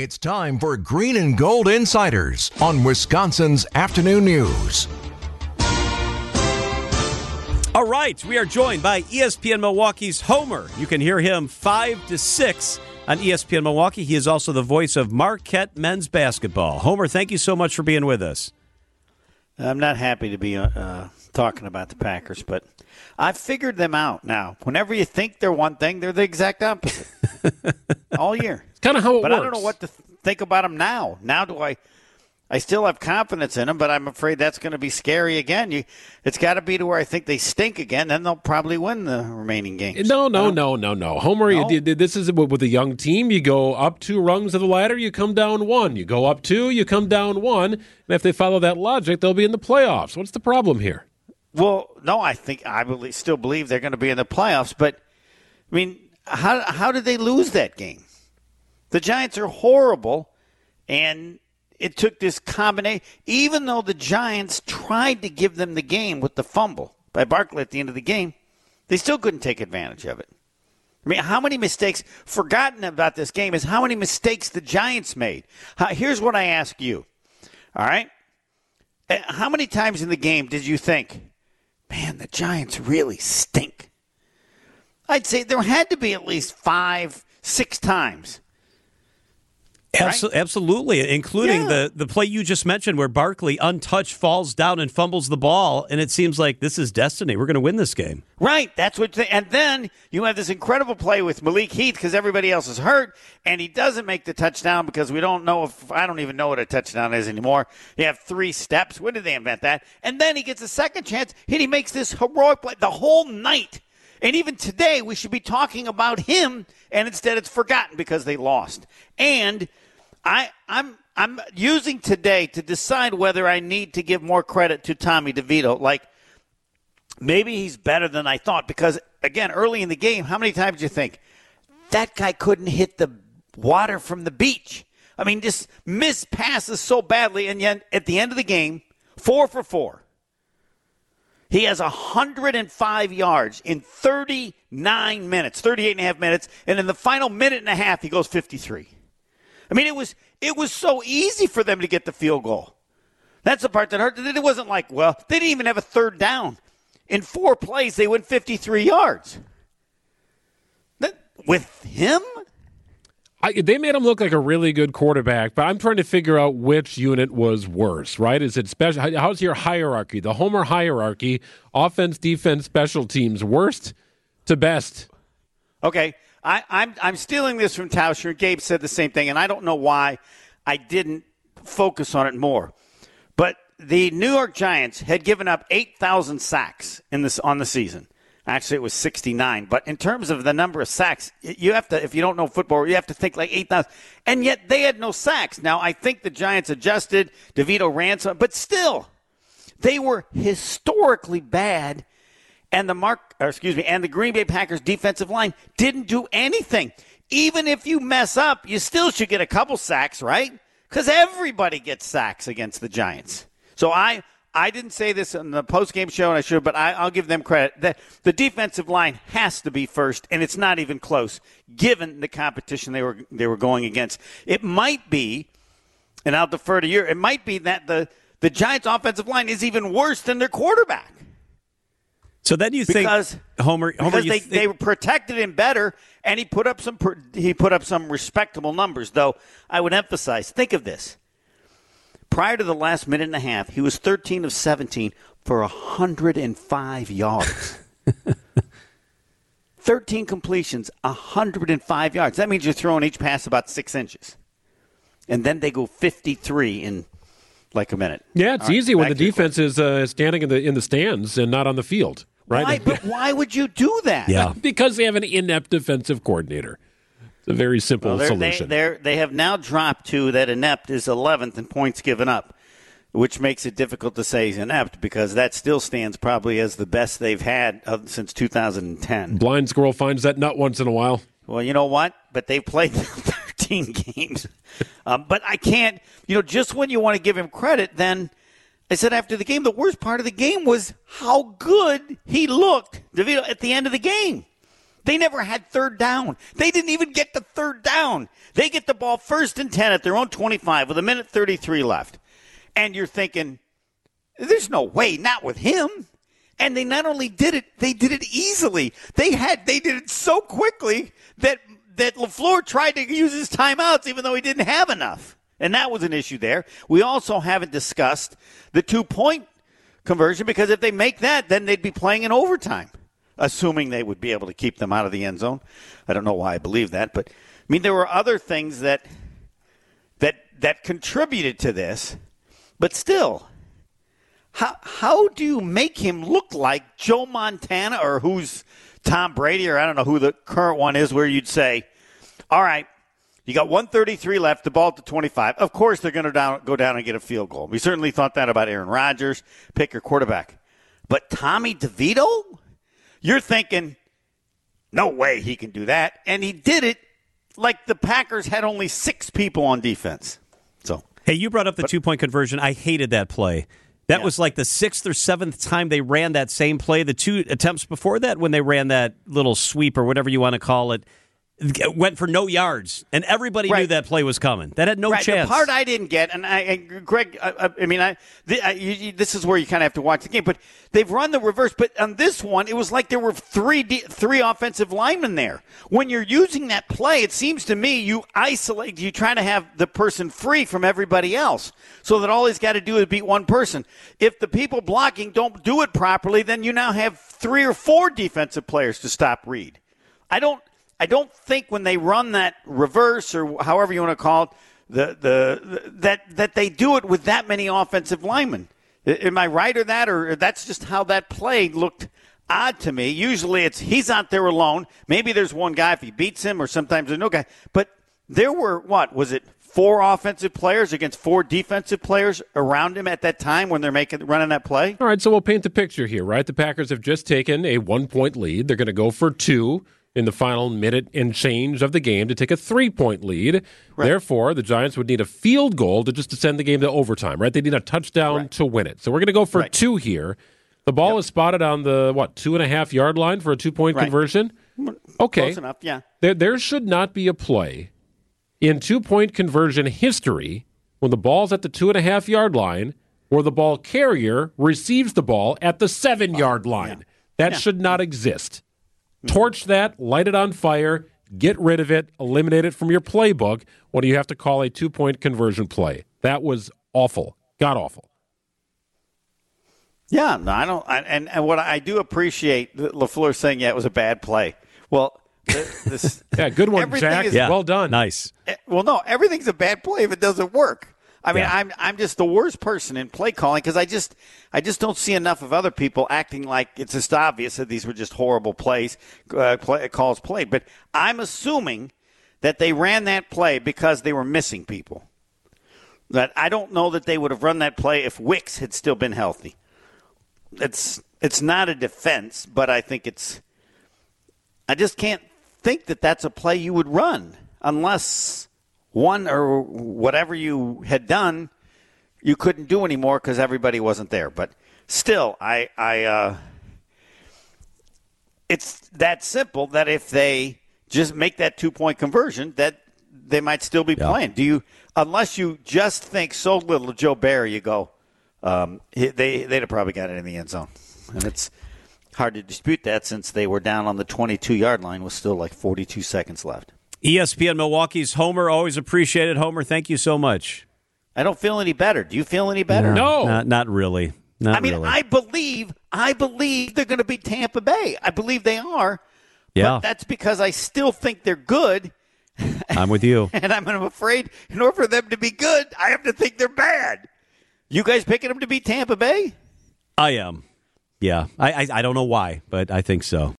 It's time for Green and Gold Insiders on Wisconsin's Afternoon News. All right, we are joined by ESPN Milwaukee's Homer. You can hear him 5 to 6 on ESPN Milwaukee. He is also the voice of Marquette men's basketball. Homer, thank you so much for being with us. I'm not happy to be uh, talking about the Packers, but I've figured them out now. Whenever you think they're one thing, they're the exact opposite all year. It's kind of how it but works. I don't know what to th- think about them now. Now do I? I still have confidence in them, but I'm afraid that's going to be scary again. You, it's got to be to where I think they stink again. Then they'll probably win the remaining games. No, no, no, no, no. Homer, No? You, this is with a young team. You go up two rungs of the ladder, you come down one. You go up two, you come down one. And if they follow that logic, they'll be in the playoffs. What's the problem here? Well, no, I think I believe, still believe they're going to be in the playoffs. But I mean, how how did they lose that game? The Giants are horrible, and it took this combination. Even though the Giants tried to give them the game with the fumble by Barkley at the end of the game, they still couldn't take advantage of it. I mean, how many mistakes? Forgotten about this game is how many mistakes the Giants made. Here's what I ask you. All right, Uh, how many times in the game did you think? Man, the Giants really stink. I'd say there had to be at least five, six times. Abso- Absolutely, including Yeah. the, the play you just mentioned where Barkley, untouched, falls down and fumbles the ball. And it seems like this is destiny. We're going to win this game. Right, that's what. They, and then you have this incredible play with Malik Heath because everybody else is hurt, and he doesn't make the touchdown because we don't know if I don't even know what a touchdown is anymore. You have three steps. When did they invent that? And then he gets a second chance, and he makes this heroic play the whole night. And even today, we should be talking about him, and instead it's forgotten because they lost. And I, I'm I'm using today to decide whether I need to give more credit to Tommy DeVito. Like maybe he's better than I thought because again, early in the game, how many times do you think that guy couldn't hit the water from the beach? I mean, just miss passes so badly, and yet at the end of the game, four for four. He has 105 yards in 39 minutes, 38 and a half minutes, and in the final minute and a half, he goes 53. I mean, it was it was so easy for them to get the field goal. That's the part that hurt. It wasn't like, well, they didn't even have a third down. In four plays, they went 53 yards. That, with him? I, they made him look like a really good quarterback, but I'm trying to figure out which unit was worse, right? Is it special? How's your hierarchy? The Homer hierarchy, offense, defense, special teams, worst to best. Okay, I, I'm I'm stealing this from Tauscher. Gabe said the same thing, and I don't know why I didn't focus on it more. But the New York Giants had given up 8,000 sacks in this on the season. Actually, it was 69. But in terms of the number of sacks, you have to, if you don't know football, you have to think like 8,000. And yet they had no sacks. Now, I think the Giants adjusted. DeVito ran some, but still, they were historically bad and the mark or excuse me and the green bay packers defensive line didn't do anything. Even if you mess up you still should get a couple sacks right? Because everybody gets sacks against the giants. So i i didn't say this in the post-game show and i should but I, i'll give them credit. That the defensive line has to be first and it's not even close given the competition they were they were going against. It might be and i'll defer to you it might be that the the giants offensive line is even worse than their quarterback So then you because think Homer, Homer because they, think- they protected him better, and he put up some he put up some respectable numbers. Though I would emphasize, think of this: prior to the last minute and a half, he was 13 of 17 for 105 yards. 13 completions, 105 yards. That means you're throwing each pass about six inches, and then they go 53 in like a minute. Yeah, it's All right, easy when the defense is uh, standing in the in the stands and not on the field, right? Why, but why would you do that? yeah. because they have an inept defensive coordinator. It's a very simple Well, they're- solution. They, they're, they have now dropped to that inept is 11th in points given up, which makes it difficult to say he's inept because that still stands probably as the best they've had uh, since 2010. Blind squirrel finds that nut once in a while. Well, you know what? But they've played 13 games. Um, but I can't, you know, just when you want to give him credit, then I said after the game, the worst part of the game was how good he looked, DeVito, at the end of the game. They never had third down. They didn't even get the third down. They get the ball first and 10 at their own 25 with a minute 33 left. And you're thinking, there's no way, not with him. And they not only did it, they did it easily. They had they did it so quickly that that LaFleur tried to use his timeouts even though he didn't have enough. And that was an issue there. We also haven't discussed the two point conversion because if they make that, then they'd be playing in overtime, assuming they would be able to keep them out of the end zone. I don't know why I believe that, but I mean there were other things that that that contributed to this, but still, how how do you make him look like Joe Montana or who's Tom Brady or I don't know who the current one is where you'd say, all right, you got 133 left, the ball at the 25. Of course, they're going to down, go down and get a field goal. We certainly thought that about Aaron Rodgers, pick your quarterback. But Tommy DeVito, you're thinking, no way he can do that. And he did it like the Packers had only six people on defense. So, hey, you brought up the two point conversion. I hated that play. That yeah. was like the sixth or seventh time they ran that same play. The two attempts before that, when they ran that little sweep or whatever you want to call it, went for no yards, and everybody right. knew that play was coming. That had no right. chance. The part I didn't get, and I, and Greg, I, I mean, I, the, I you, this is where you kind of have to watch the game. But they've run the reverse. But on this one, it was like there were three three offensive linemen there. When you're using that play, it seems to me you isolate. You try to have the person free from everybody else, so that all he's got to do is beat one person. If the people blocking don't do it properly, then you now have three or four defensive players to stop Reed. I don't. I don't think when they run that reverse or however you want to call it, the, the, the that that they do it with that many offensive linemen. Am I right or that, or that's just how that play looked odd to me? Usually, it's he's out there alone. Maybe there's one guy if he beats him, or sometimes there's no guy. But there were what was it? Four offensive players against four defensive players around him at that time when they're making running that play. All right, so we'll paint the picture here, right? The Packers have just taken a one point lead. They're going to go for two in the final minute and change of the game to take a three point lead. Right. Therefore, the Giants would need a field goal to just to send the game to overtime, right? They need a touchdown right. to win it. So we're going to go for right. two here. The ball yep. is spotted on the, what, two and a half yard line for a two point conversion? Mm, okay. Close enough, yeah. There, there should not be a play in two point conversion history when the ball's at the two and a half yard line where the ball carrier receives the ball at the seven yard line. Yeah. That yeah. should not exist torch that, light it on fire, get rid of it, eliminate it from your playbook What do you have to call a two point conversion play. That was awful. God awful. Yeah, no, I don't. I, and, and what I do appreciate LaFleur saying, yeah, it was a bad play. Well, this, yeah, good one, Jack. Is, yeah, well done. Nice. Eh, well, no, everything's a bad play if it doesn't work. I mean, yeah. I'm I'm just the worst person in play calling because I just I just don't see enough of other people acting like it's just obvious that these were just horrible plays, uh, play, calls played. But I'm assuming that they ran that play because they were missing people. That I don't know that they would have run that play if Wicks had still been healthy. It's it's not a defense, but I think it's. I just can't think that that's a play you would run unless one or whatever you had done, you couldn't do anymore because everybody wasn't there. But still, I, I, uh, it's that simple that if they just make that two point conversion, that they might still be yeah. playing. Do you, unless you just think so little of Joe Barry, you go, um, they they'd have probably got it in the end zone, and it's hard to dispute that since they were down on the 22 yard line with still like 42 seconds left. ESPN Milwaukee's Homer. Always appreciated, Homer. Thank you so much. I don't feel any better. Do you feel any better? No, not, not really. Not I mean, really. I believe, I believe they're going to be Tampa Bay. I believe they are. Yeah, that's because I still think they're good. I'm with you, and I'm afraid in order for them to be good, I have to think they're bad. You guys picking them to beat Tampa Bay? I am. Yeah, I, I, I don't know why, but I think so.